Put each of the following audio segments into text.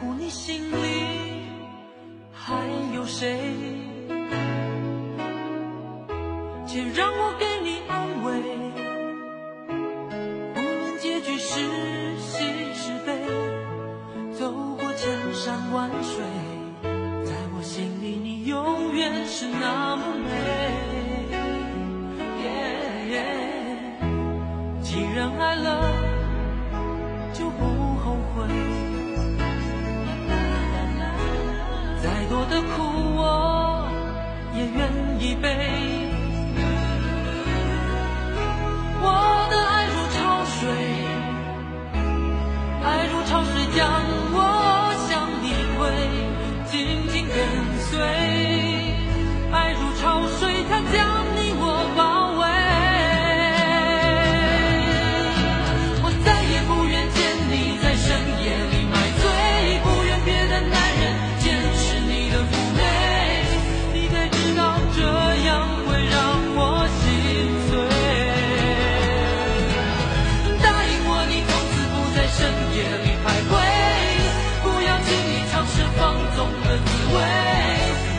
在乎你心里还有谁？请让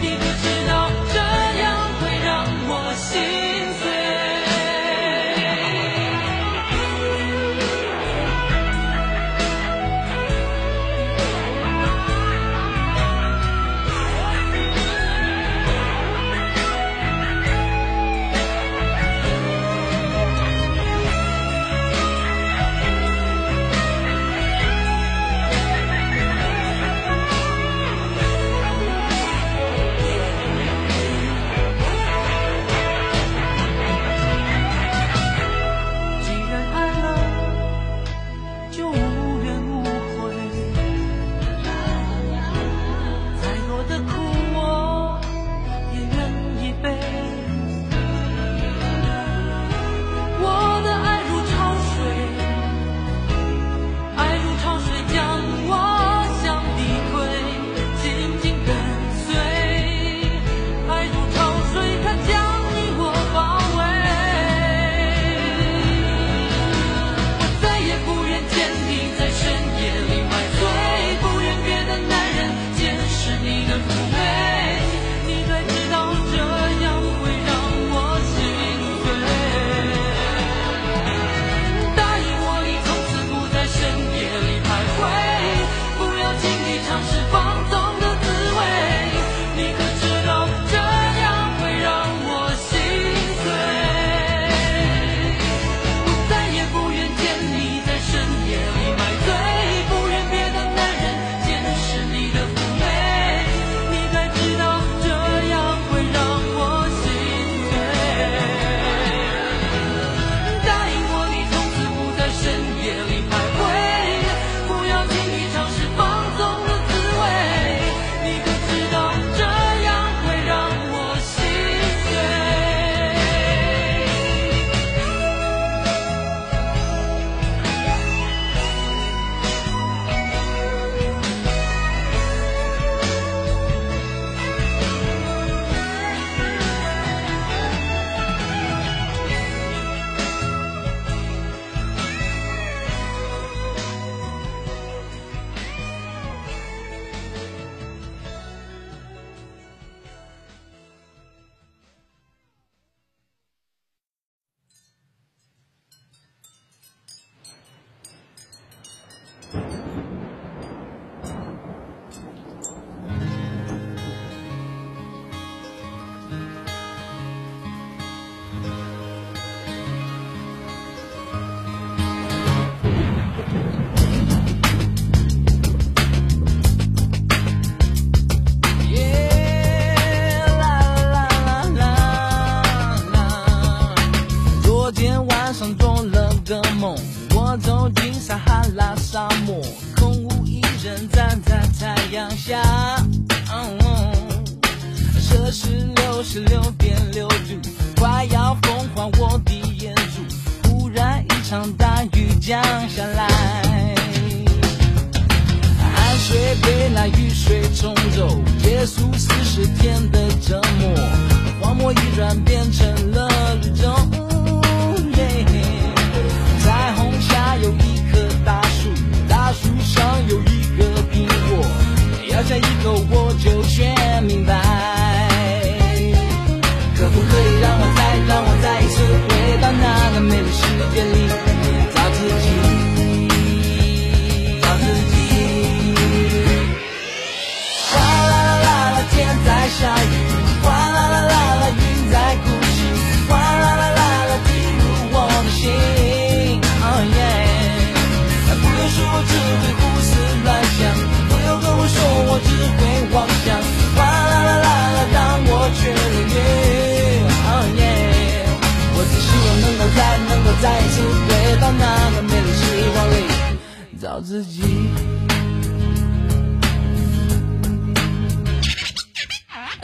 Happy Christmas. 我走进撒哈拉沙漠空无一人站在太阳下。摄氏六十六点六度快要焚化我的眼珠忽然一场大雨降下来。汗水被那雨水冲走结束四十天的折磨荒漠已然变成 the world. 自己。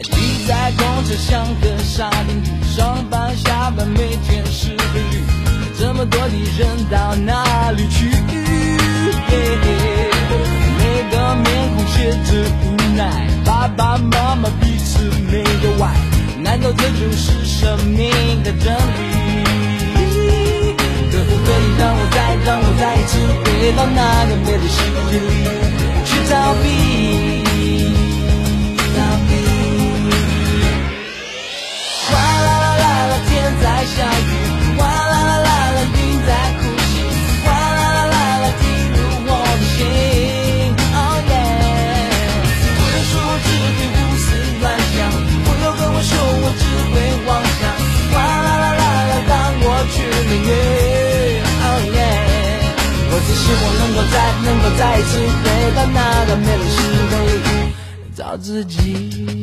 挤在公车像个沙丁鱼上班下班每天是规律这么多的人到哪里去？每个面孔写着无奈爸爸妈妈彼此没有爱难道这就是生命的真到那个美丽世界里去逃避再能够再一次回到那个美丽时光里找自己。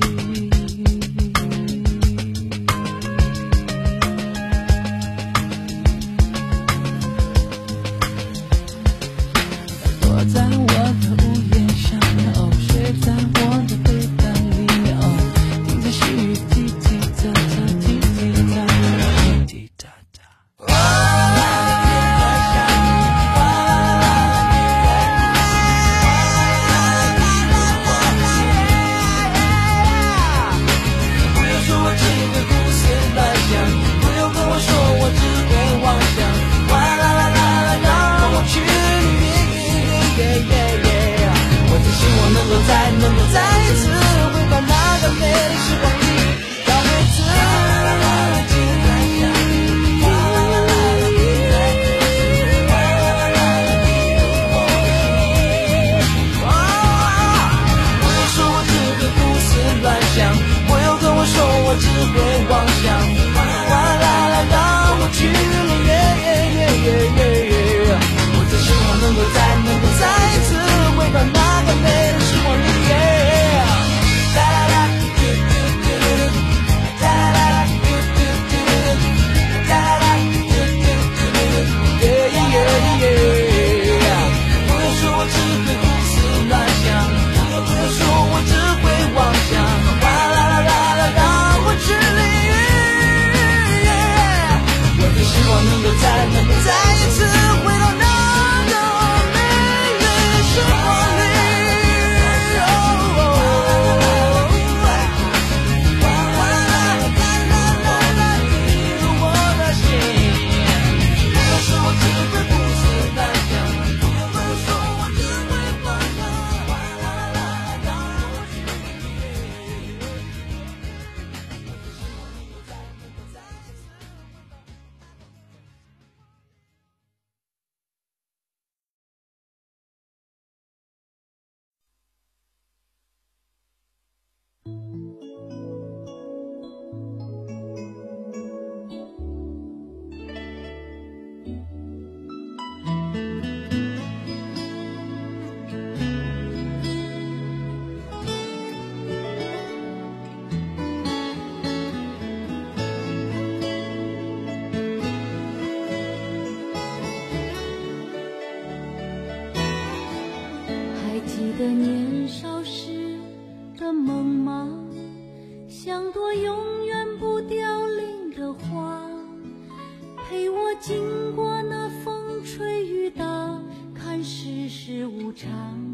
我的年少时的梦吗？像朵永远不凋零的花陪我经过那风吹雨打看世事无常。